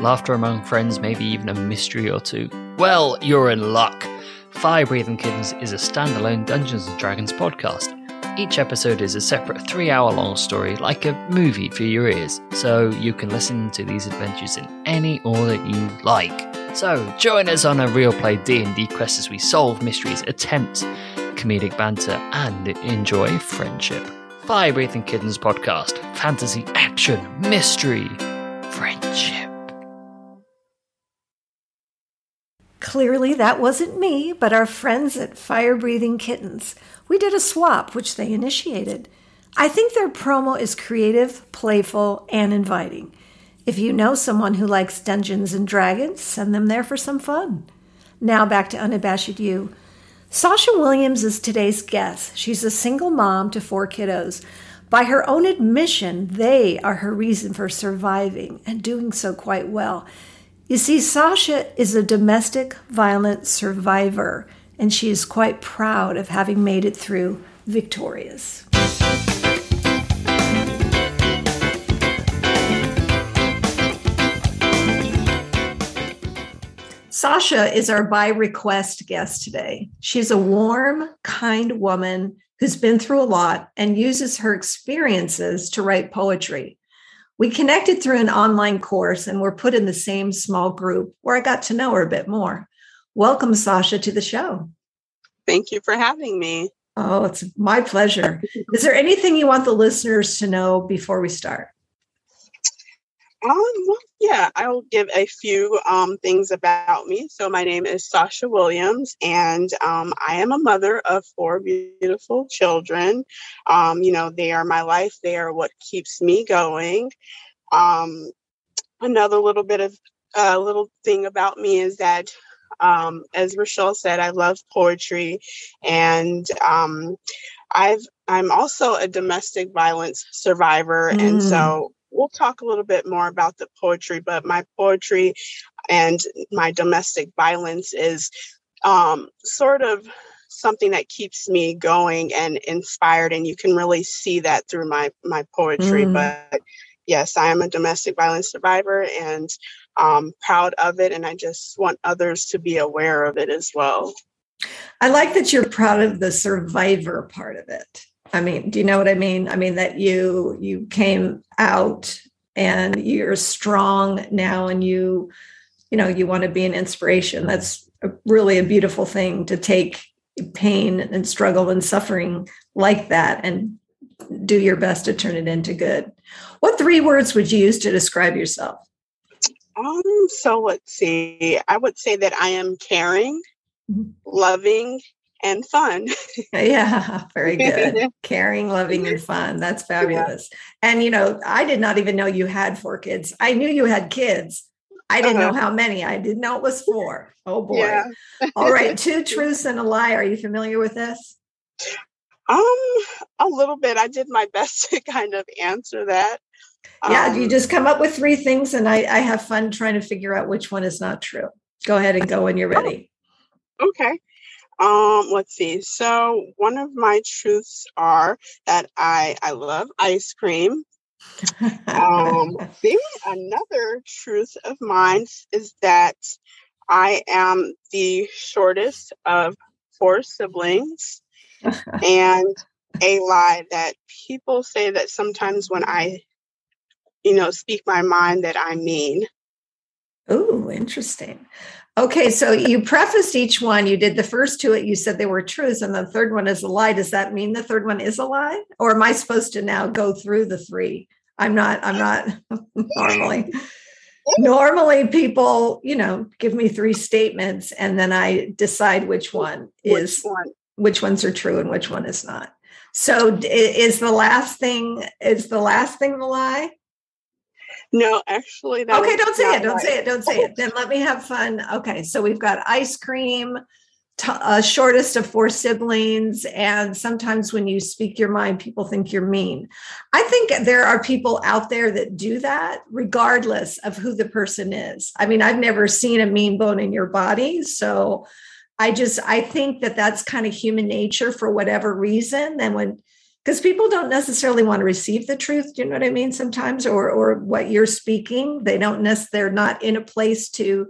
Laughter among friends, maybe even a mystery or two? Well, you're in luck. Fire Breathing Kittens is a standalone Dungeons and Dragons podcast. Each episode is a separate three hour long story, like a movie for your ears, so you can listen to these adventures in any order you like. So join us on a real play D&D quest as we solve mysteries, attempt comedic banter, and enjoy friendship. Fire Breathing Kittens podcast, fantasy, action, mystery, Clearly, that wasn't me, but our friends at Fire Breathing Kittens. We did a swap, which they initiated. I think their promo is creative, playful, and inviting. If you know someone who likes Dungeons and Dragons, send them there for some fun. Now back to Unabashed You. Sasha Williams is today's guest. She's a single mom to four kiddos. By her own admission, they are her reason for surviving and doing so quite well. You see, Sasha is a domestic violence survivor, and she is quite proud of having made it through victorious. Sasha is our by request guest today. She's a warm, kind woman who's been through a lot and uses her experiences to write poetry. We connected through an online course and were put in the same small group where I got to know her a bit more. Welcome, Sasha, to the show. Thank you for having me. Oh, it's my pleasure. Is there anything you want the listeners to know before we start? Um, yeah, I will give a few um, things about me. So, my name is Sasha Williams, and um, I am a mother of four beautiful children. Um, you know, they are my life, they are what keeps me going. Um, another little bit of a uh, little thing about me is that, um, as Rochelle said, I love poetry, and um, I've I'm also a domestic violence survivor, mm. and so we'll talk a little bit more about the poetry, but my poetry and my domestic violence is um, sort of something that keeps me going and inspired and you can really see that through my my poetry mm. but yes i am a domestic violence survivor and um, proud of it and i just want others to be aware of it as well i like that you're proud of the survivor part of it I mean, do you know what I mean? I mean that you you came out and you're strong now and you you know, you want to be an inspiration. That's a, really a beautiful thing to take pain and struggle and suffering like that and do your best to turn it into good. What three words would you use to describe yourself? Um, so let's see. I would say that I am caring, mm-hmm. loving, and fun. yeah, very good. Caring, loving, and fun. That's fabulous. Yeah. And you know, I did not even know you had four kids. I knew you had kids. I didn't uh-huh. know how many. I didn't know it was four. Oh boy. Yeah. All right, two truths and a lie. Are you familiar with this? Um, a little bit. I did my best to kind of answer that. Yeah, um, you just come up with three things, and I, I have fun trying to figure out which one is not true. Go ahead and go when you're oh, ready. Okay. Um, let's see. So one of my truths are that I I love ice cream. um, maybe another truth of mine is that I am the shortest of four siblings, and a lie that people say that sometimes when I, you know, speak my mind that I mean. Oh, interesting. Okay, so you prefaced each one. You did the first two. You said they were truths, and the third one is a lie. Does that mean the third one is a lie, or am I supposed to now go through the three? I'm not. I'm not normally. normally, people, you know, give me three statements, and then I decide which one is which, one? which ones are true and which one is not. So, is the last thing is the last thing the lie? No, actually, that okay. Don't say it. Don't right. say it. Don't say it. Then let me have fun. Okay, so we've got ice cream, t- uh, shortest of four siblings, and sometimes when you speak your mind, people think you're mean. I think there are people out there that do that, regardless of who the person is. I mean, I've never seen a mean bone in your body, so I just I think that that's kind of human nature for whatever reason. And when because people don't necessarily want to receive the truth do you know what i mean sometimes or or what you're speaking. They don't necessarily they're not in a place to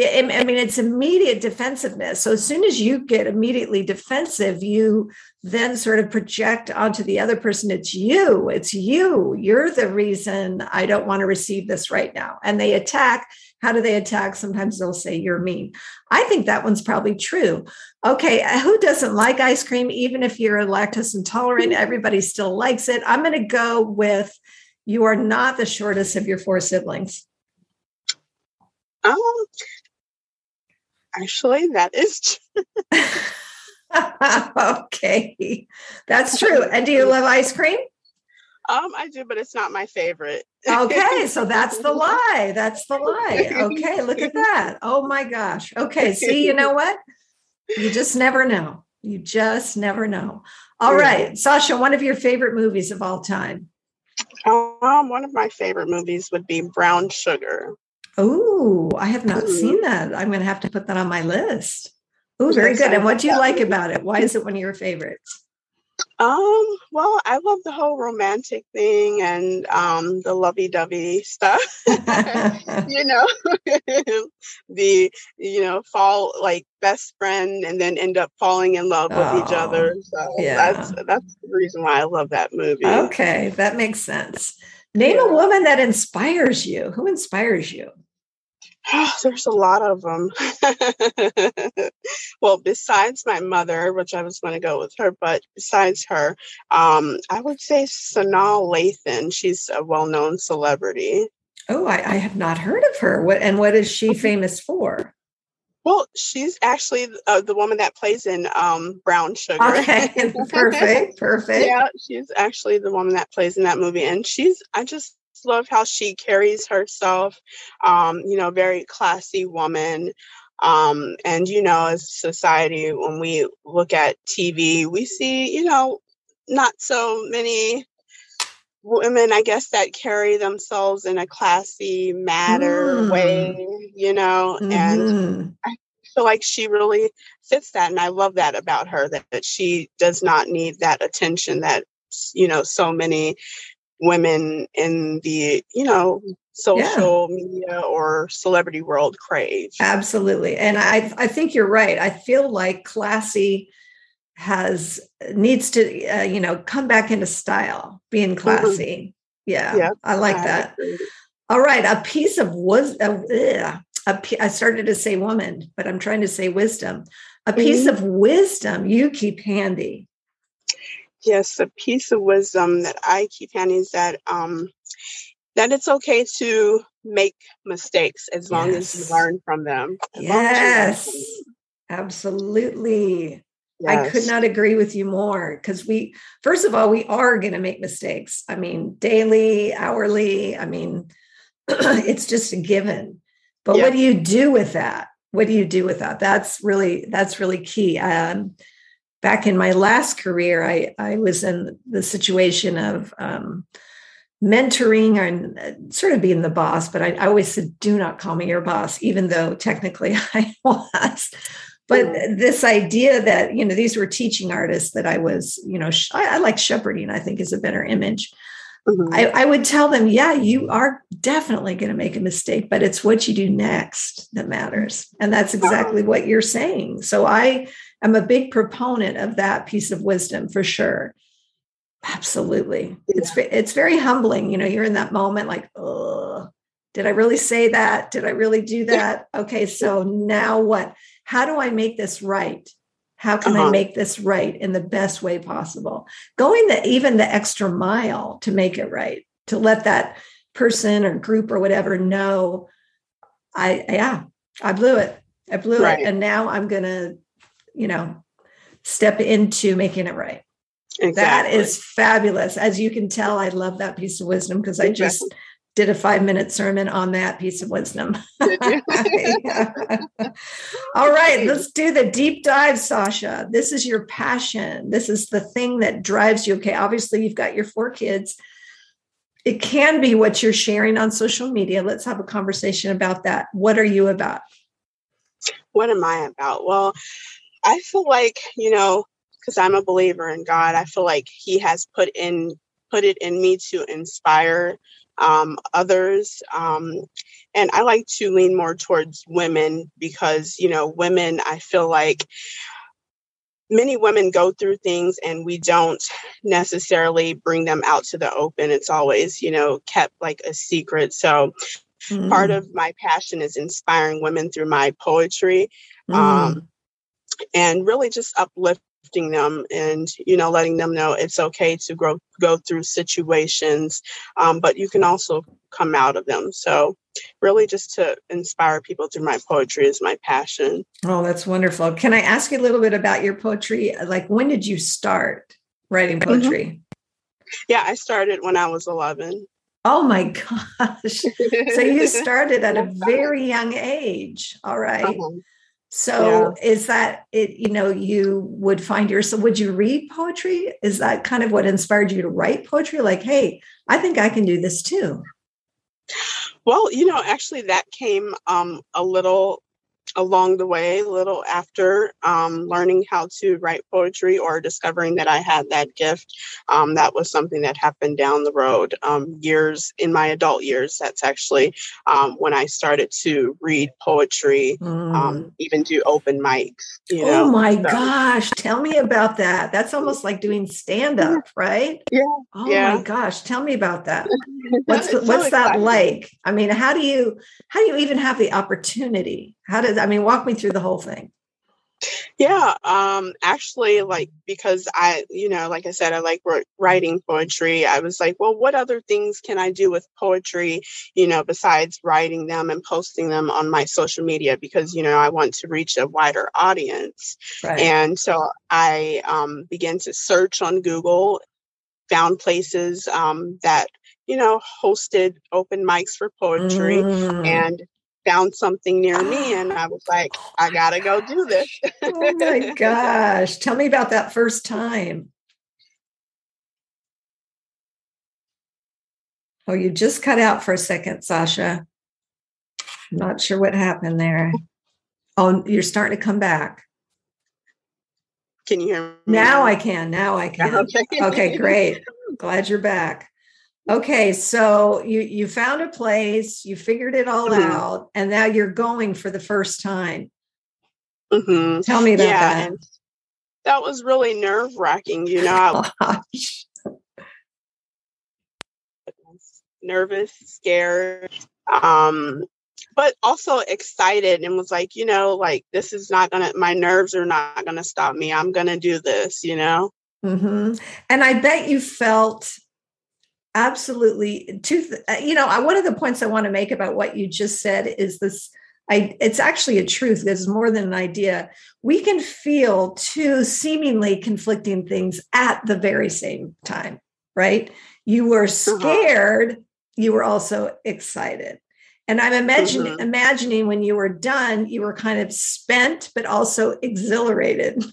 I mean, it's immediate defensiveness. So as soon as you get immediately defensive, you then sort of project onto the other person, it's you, it's you. You're the reason I don't want to receive this right now. And they attack. How do they attack? Sometimes they'll say, You're mean. I think that one's probably true. Okay, who doesn't like ice cream? Even if you're lactose intolerant, everybody still likes it. I'm going to go with you are not the shortest of your four siblings. Um, actually, that is true. okay, that's true. And do you love ice cream? Um, I do, but it's not my favorite. Okay, so that's the lie. That's the lie. Okay, look at that. Oh my gosh. Okay, see, you know what? You just never know. You just never know. All right, Sasha, one of your favorite movies of all time. Um, one of my favorite movies would be Brown Sugar. Oh, I have not Mhm. seen that. I'm going to have to put that on my list. Oh, very good. And what do you like about it? Why is it one of your favorites? Um, well, I love the whole romantic thing and um the lovey-dovey stuff. you know, the you know, fall like best friend and then end up falling in love with each Oh, other. So yeah. that's that's the reason why I love that movie. okay, that makes sense. Name a woman that inspires you. Who inspires you? There's a lot of them. well, besides my mother, which I was going to go with her, but besides her, um, I would say Sanaa Lathan. She's a well-known celebrity. Oh, I, I have not heard of her. What and what is she famous for? Well, she's actually uh, the woman that plays in um, Brown Sugar. Okay, perfect, perfect. yeah, she's actually the woman that plays in that movie, and she's I just love how she carries herself. Um, you know, very classy woman. Um, and you know, as society, when we look at TV, we see you know not so many women, I guess, that carry themselves in a classy manner Mm. way. You know, and I feel like she really fits that and i love that about her that, that she does not need that attention that you know so many women in the you know social media or celebrity world crave Absolutely. And I I think you're right. I feel like classy has needs to uh, you know come back into style, being classy. Yeah. Yeah, I like I that. agree. All right, a piece of was uh, ugh, a p- I started to say woman, but I'm trying to say wisdom. A piece Mhm. of wisdom you keep handy. Yes a piece of wisdom that i keep handy is that um that it's okay to make mistakes as long as you learn from them As long as you learn Yes. from them. Absolutely. I could not agree with you more because we, first of all, we are going to make mistakes. I mean, daily, hourly. I mean, it's just a given. But Yeah. what do you do with that? What do you do with that? That's really that's really key. Um, back in my last career, I I was in the situation of um, mentoring and uh, sort of being the boss. But I, I always said, "Do not call me your boss," even though technically I was. But this idea that you know these were teaching artists that i was you know sh- I, I like shepherding i think is a better image. Mhm. I, I would tell them yeah you are definitely going to make a mistake but it's what you do next that matters. And that's exactly what you're saying. So i am a big proponent of that piece of wisdom for sure absolutely it's it's very humbling you know you're in that moment like oh did i really say that did i really do that okay so now what how do I make this right? How can I Uh-huh. make this right in the best way possible? Going the even the extra mile to make it right, to let that person or group or whatever know, I yeah, I blew it. I blew Right. it. And now I'm gonna, you know, step into making it right. That Exactly. is fabulous. As you can tell, I love that piece of wisdom because I just did a five minute sermon on that piece of wisdom. All right, let's do the deep dive, Sasha. This is your passion. This is the thing that drives you. Okay, obviously, you've got your four kids. It can be what you're sharing on social media. Let's have a conversation about that. What are you about? What am I about? Well, I feel like, you know, because I'm a believer in God, I feel like He has put in put it in me to inspire um, others. Um, and I like to lean more towards women because, you know, women, I feel like many women go through things and we don't necessarily bring them out to the open. It's always, you know, kept like a secret. So mm. part of my passion is inspiring women through my poetry. Mm. Um, and really just uplifting them and you know letting them know it's okay to grow go through situations um, but you can also come out of them so really just to inspire people through my poetry is my passion oh that's wonderful can i ask you a little bit about your poetry like when did you start writing mm-hmm. poetry mm-hmm. yeah i started when i was 11 Oh my gosh. so you started at a very young age. All right. uh-huh. So yeah. is that it, you know, you would find yourself, would you read poetry? Is that kind of what inspired you to write poetry? Like, hey, I think I can do this too. Well, you know, actually that came um, a little along the way, a little after um, learning how to write poetry or discovering that I had that gift. Um, that was something that happened down the road, um, years in my adult years. That's actually um, when I started to read poetry, um, mm. even do open mics. You know? Oh my so. gosh, tell me about that. That's almost like doing stand up, right? Yeah. Oh yeah. my gosh, tell me about that. What's what's so that like? I mean, how do you how do you even have the opportunity? How does I mean, walk me through the whole thing. Yeah, um, actually, like because I, you know, like I said, I like writing poetry. I was like, well, what other things can I do with poetry, you know, besides writing them and posting them on my social media? Because you know, I want to reach a wider audience. Right. And so I um, began to search on Google, found places um, that you know hosted open mics for poetry, mm. and found something near me and I was like, I gotta go do this. oh my gosh. Tell me about that first time. Oh, you just cut out for a second, Sasha. I'm not sure what happened there. Oh, you're starting to come back. Can you hear me? Now I can. Now I can. Okay, okay great. Glad you're back. Okay, so you you found a place, you figured it all mm-hmm. out, and now you're going for the first time. Mm-hmm. Tell me about yeah, that. That was really nerve wracking. You know, nervous, scared, um, but also excited, and was like, you know, like this is not gonna. My nerves are not gonna stop me. I'm gonna do this. You know. Mm-hmm. And I bet you felt absolutely two uh, you know one of the points i want to make about what you just said is this I, it's actually a truth. There's more than an idea. We can feel two seemingly conflicting things at the very same time, right? You were scared, uh-huh. you were also excited. And I'm imagining uh-huh. imagining when you were done, you were kind of spent, but also exhilarated.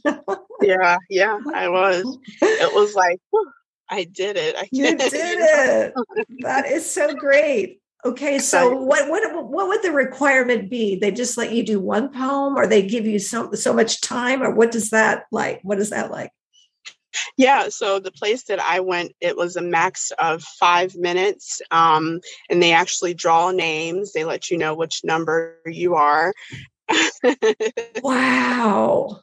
yeah, yeah, I was. It was like, whew, I did it. I you did it. that is so great. Okay, so what what what would the requirement be? They just let you do one poem, or they give you so so much time, or what does that like? What is that like? Yeah, so the place that I went, it was a max of five minutes, um, and they actually draw names. They let you know which number you are. wow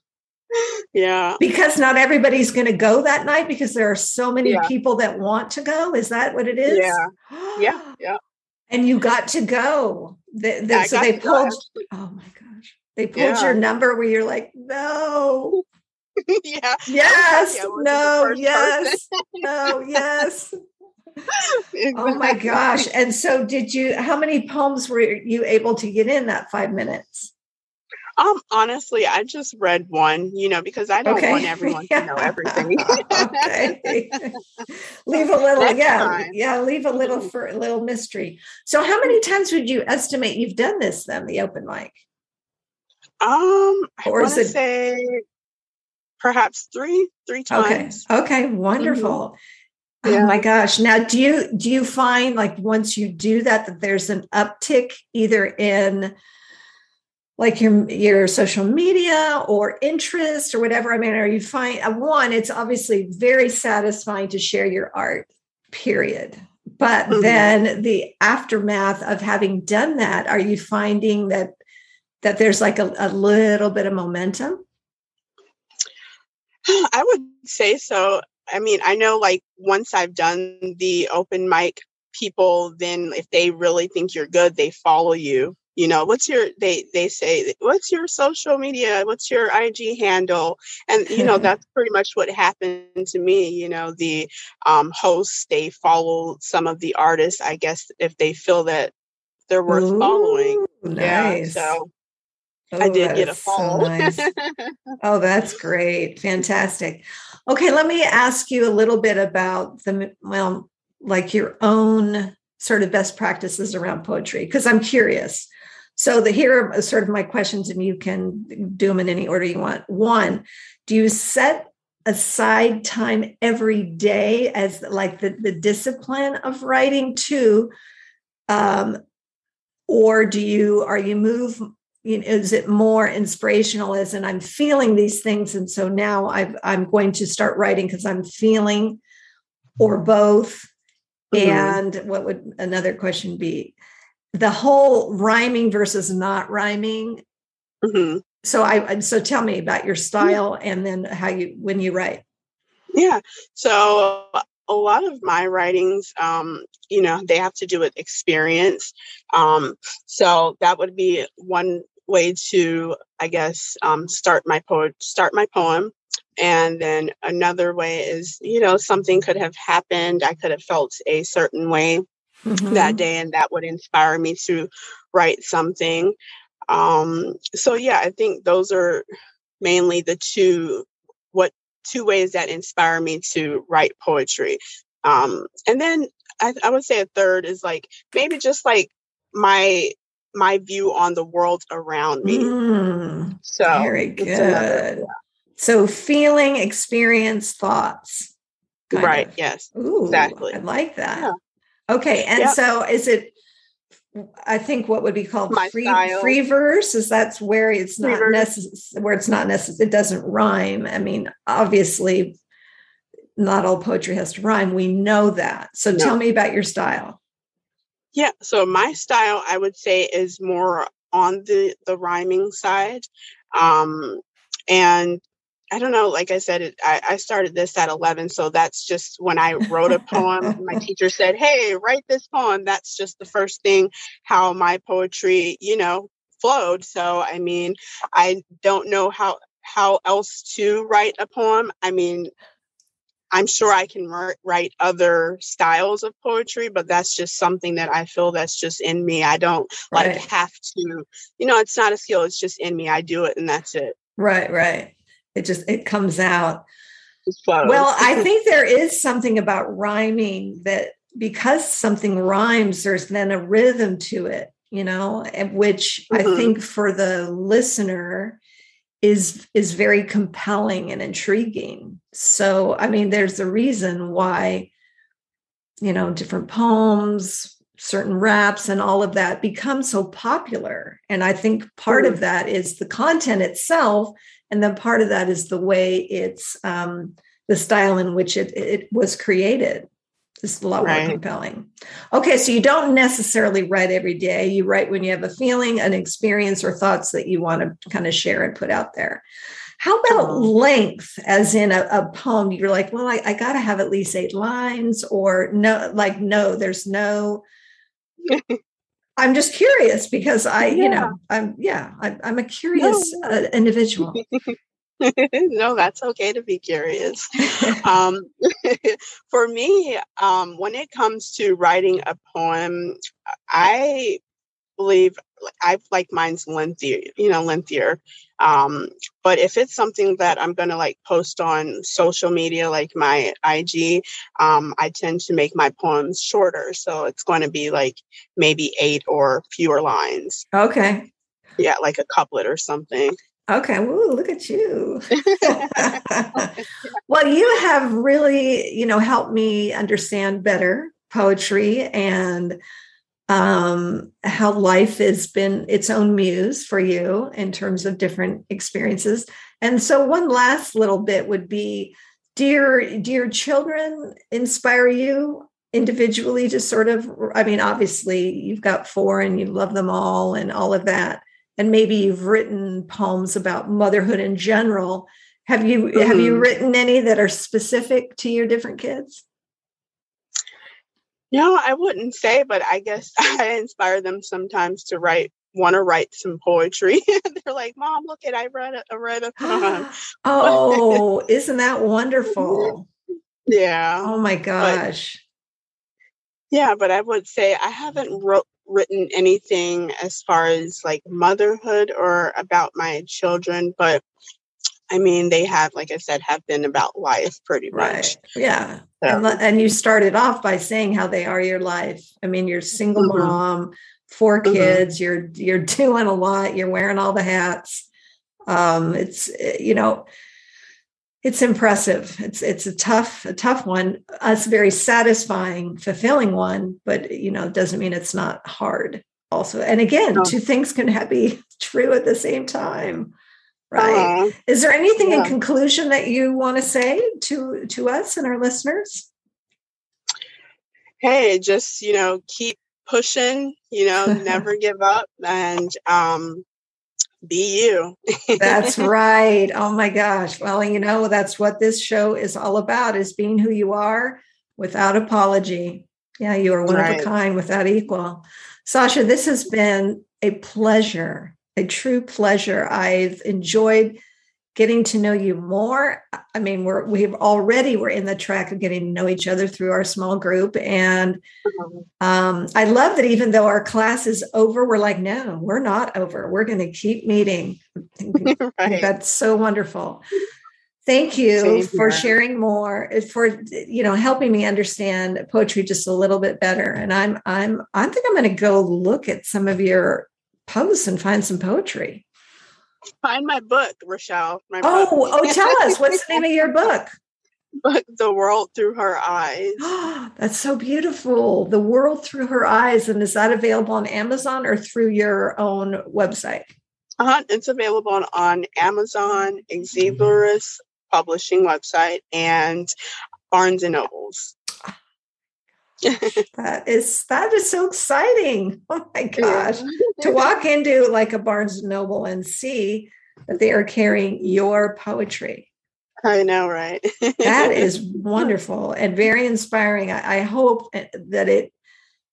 yeah. Because not everybody's going to go that night because there are so many yeah. people that want to go. Is that what it is? Yeah. yeah. Yeah. And you got to go. The, the, so they pulled. Oh my gosh. They pulled yeah. your number where you're like, no. yeah. Yes. No. Yes. no. Yes. Exactly. Oh my gosh. And so did you how many poems were you able to get in that 5 minutes? Um, honestly, I just read one, you know, because I don't Okay. want everyone to know everything. leave a little, yeah, yeah, leave a little for a little mystery. So, how many times would you estimate you've done this then, the open mic? Um, I Or is it- say perhaps three, three times. Okay. okay, Wonderful. Oh Yeah. my gosh. Now do you do you find like once you do that that there's an uptick either in like your your social media or interest or whatever? I mean, are you find uh, one, it's obviously very satisfying to share your art, period. But Mhm. then the aftermath of having done that, are you finding that that there's like a, a little bit of momentum? I would say so. I mean, I know like once I've done the open mic, people then if they really think you're good, they follow you. You know, what's your they they say what's your social media? What's your IG handle? And you know, that's pretty much what happened to me. You know, the um hosts they follow some of the artists, I guess if they feel that they're worth following. Ooh, Yeah. So Oh, I did get a is so follow. nice. Oh, that's great. Fantastic. Okay, let me ask you a little bit about the, well, like your own sort of best practices around poetry, because I'm curious. So, the here are sort of my questions, and you can do them in any order you want. One, do you set aside time every day as like the, the discipline of writing? Two, um, or do you are you move you know, is it more inspirational as in I'm feeling these things and so now I've, I'm going to start writing because I'm feeling or both Mhm. and what would another question be the whole rhyming versus not rhyming Mhm. so I so tell me about your style and then how you when you write Yeah. So a lot of my writings, um, you know, they have to do with experience. Um, so that would be one way to, I guess, um, start my poet, start my poem. And then another way is, you know, something could have happened. I could have felt a certain way that Mhm. day, and that would inspire me to write something. Um, so yeah, I think those are mainly the two what two ways that inspire me to write poetry. Um, and then I, I would say a third is like maybe just like my my view on the world around me. Mm, So very it's another- good so feeling experience thoughts right? of. Yes. Ooh, Exactly. I like that. Yeah. Okay, and Yep. so is it? I think what would be called My free style. free verse is that's where it's Free not necessary where it's not necessary. It doesn't rhyme. I mean, obviously, not all poetry has to rhyme. We know that. So No. tell me about your style. Yeah. So my style, I would say, is more on the the rhyming side, um, and I don't know. Like I said, it, I, I started this at eleven, so that's just when I wrote a poem. my teacher said, "Hey, write this poem." That's just the first thing how my poetry, you know, flowed. So I mean, I don't know how how else to write a poem. I mean, I'm sure I can wri- write other styles of poetry, but that's just something that I feel that's just in me. I don't like have to, you know, it's not a skill, it's just in me. I do it and that's it. Right, right. It just it comes out. Well, I think there is something about rhyming that because something rhymes, there's then a rhythm to it, you know, which I Mhm. think for the listener is is very compelling and intriguing. So, I mean, there's a reason why, you know, different poems, certain raps, and all of that become so popular. And I think part of that is the content itself, and then part of that is the way it's um, the style in which it, it was created It's a lot Right. more compelling. Okay, so you don't necessarily write every day. You write when you have a feeling, an experience, or thoughts that you want to kind of share and put out there. How about Uh-huh. length, as in a, a poem? You're like, well, I, I got to have at least eight lines, or no, like, no, there's no. I'm just curious because I, you know, I'm, yeah, I, I'm a curious uh, individual. no, that's okay to be curious. um, for me, um, when it comes to writing a poem, I believe I like mine's lengthier, you know, lengthier. Um, but if it's something that I'm gonna like post on social media, like my IG, um, I tend to make my poems shorter. So it's going to be like maybe eight or fewer lines. Okay. Yeah, like a couplet or something. Okay, Ooh, look at you. well, you have really, you know, helped me understand better poetry and um, how life has been its own muse for you in terms of different experiences. And so, one last little bit would be: dear, dear children inspire you individually to sort of? I mean, obviously, you've got four, and you love them all, and all of that. And maybe you've written poems about motherhood in general. Have you mm-hmm. have you mm-hmm. written any that are specific to your different kids? No, I wouldn't say, but I guess I inspire them sometimes to write want to write some poetry. They're like, "Mom, look at I read a, I read a poem." oh, isn't that mm-hmm. wonderful? Yeah. Oh my gosh. But, yeah, but I would say I haven't wrote, written anything as far as like motherhood or about my children, but I mean, they have, like I said, have been about life pretty much. Right. Yeah. So. And, and, you started off by saying how they are your life. I mean, you're single mm-hmm. mom, 4 mm-hmm. kids, you're you're doing a lot, you're wearing all the hats. Um, it's eh, you know, it's impressive. It's it's a tough, a tough one. It's a very satisfying, fulfilling one, but you know, it doesn't mean it's not hard also. And again, oh. two things can be true at the same time right. Uh, is there anything yeah. in conclusion that you want to say to to us and our listeners? Hey just you know keep pushing you know never give up and um be you. That's right. Oh my gosh. Well you know that's what this show is all about is being who you are without apology. Yeah you are one right. of a kind without equal. Sasha this has been a pleasure a true pleasure. I've enjoyed getting to know you more. I mean, we're we've already we're in the track of getting to know each other through our small group, and um, I love that even though our class is over, we're like, no, we're not over. We're going to keep meeting. right. That's so wonderful. Thank you for sharing more, for you know helping me understand poetry just a little bit better. And I'm I'm I think I'm going to go look at some of your posts and find some poetry. Find my book, Rochelle. My oh, book. oh, tell us what's the name of your book? Book The World Through Her Eyes. That's so beautiful. The World Through Her Eyes. And is that available on Amazon or through your own website? Uh, it's available on, on Amazon, Xeeblarus publishing website, and Barnes and Nobles. that is that is so exciting. Oh my gosh. to walk into like a Barnes and Noble and see that they are carrying your poetry. I know, right? that is wonderful and very inspiring. I, I hope eh, that it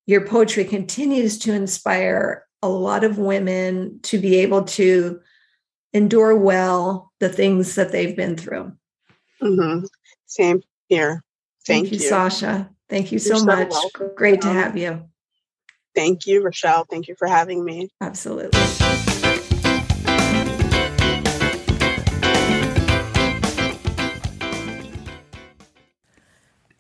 your poetry continues to inspire a lot of women to be able to endure well the things that they've been through. Mm-hmm. Same here. Thank, Thank you, you, Sasha. Thank you so, so much. Welcome. Great to have you. Thank you, Rochelle. Thank you for having me. Absolutely.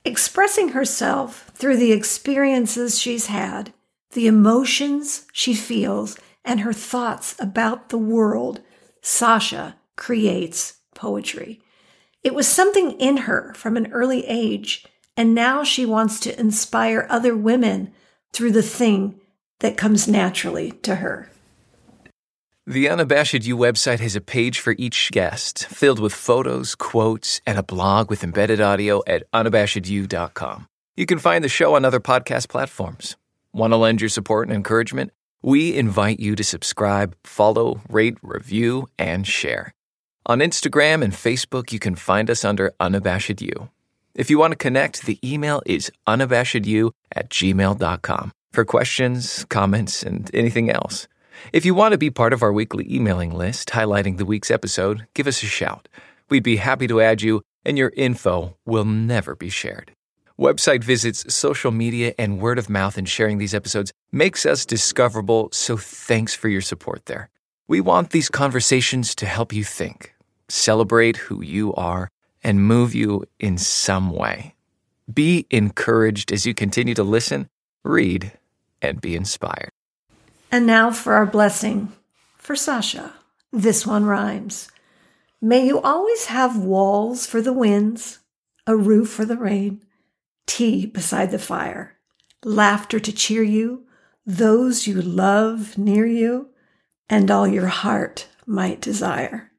Expressing herself through the experiences she's had, the emotions she feels, and her thoughts about the world, Sasha creates poetry. It was something in her from an early age and now she wants to inspire other women through the thing that comes naturally to her. The Unabashed You website has a page for each guest, filled with photos, quotes, and a blog with embedded audio at unabashedyou.com. You can find the show on other podcast platforms. Want to lend your support and encouragement? We invite you to subscribe, follow, rate, review, and share. On Instagram and Facebook, you can find us under Unabashed You. If you want to connect, the email is unabashedyou at gmail.com for questions, comments, and anything else. If you want to be part of our weekly emailing list highlighting the week's episode, give us a shout. We'd be happy to add you, and your info will never be shared. Website visits, social media, and word of mouth in sharing these episodes makes us discoverable, so thanks for your support there. We want these conversations to help you think, celebrate who you are, and move you in some way. Be encouraged as you continue to listen, read, and be inspired. And now for our blessing for Sasha. This one rhymes. May you always have walls for the winds, a roof for the rain, tea beside the fire, laughter to cheer you, those you love near you, and all your heart might desire.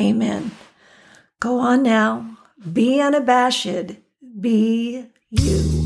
Amen. Go on now. Be unabashed. Be you.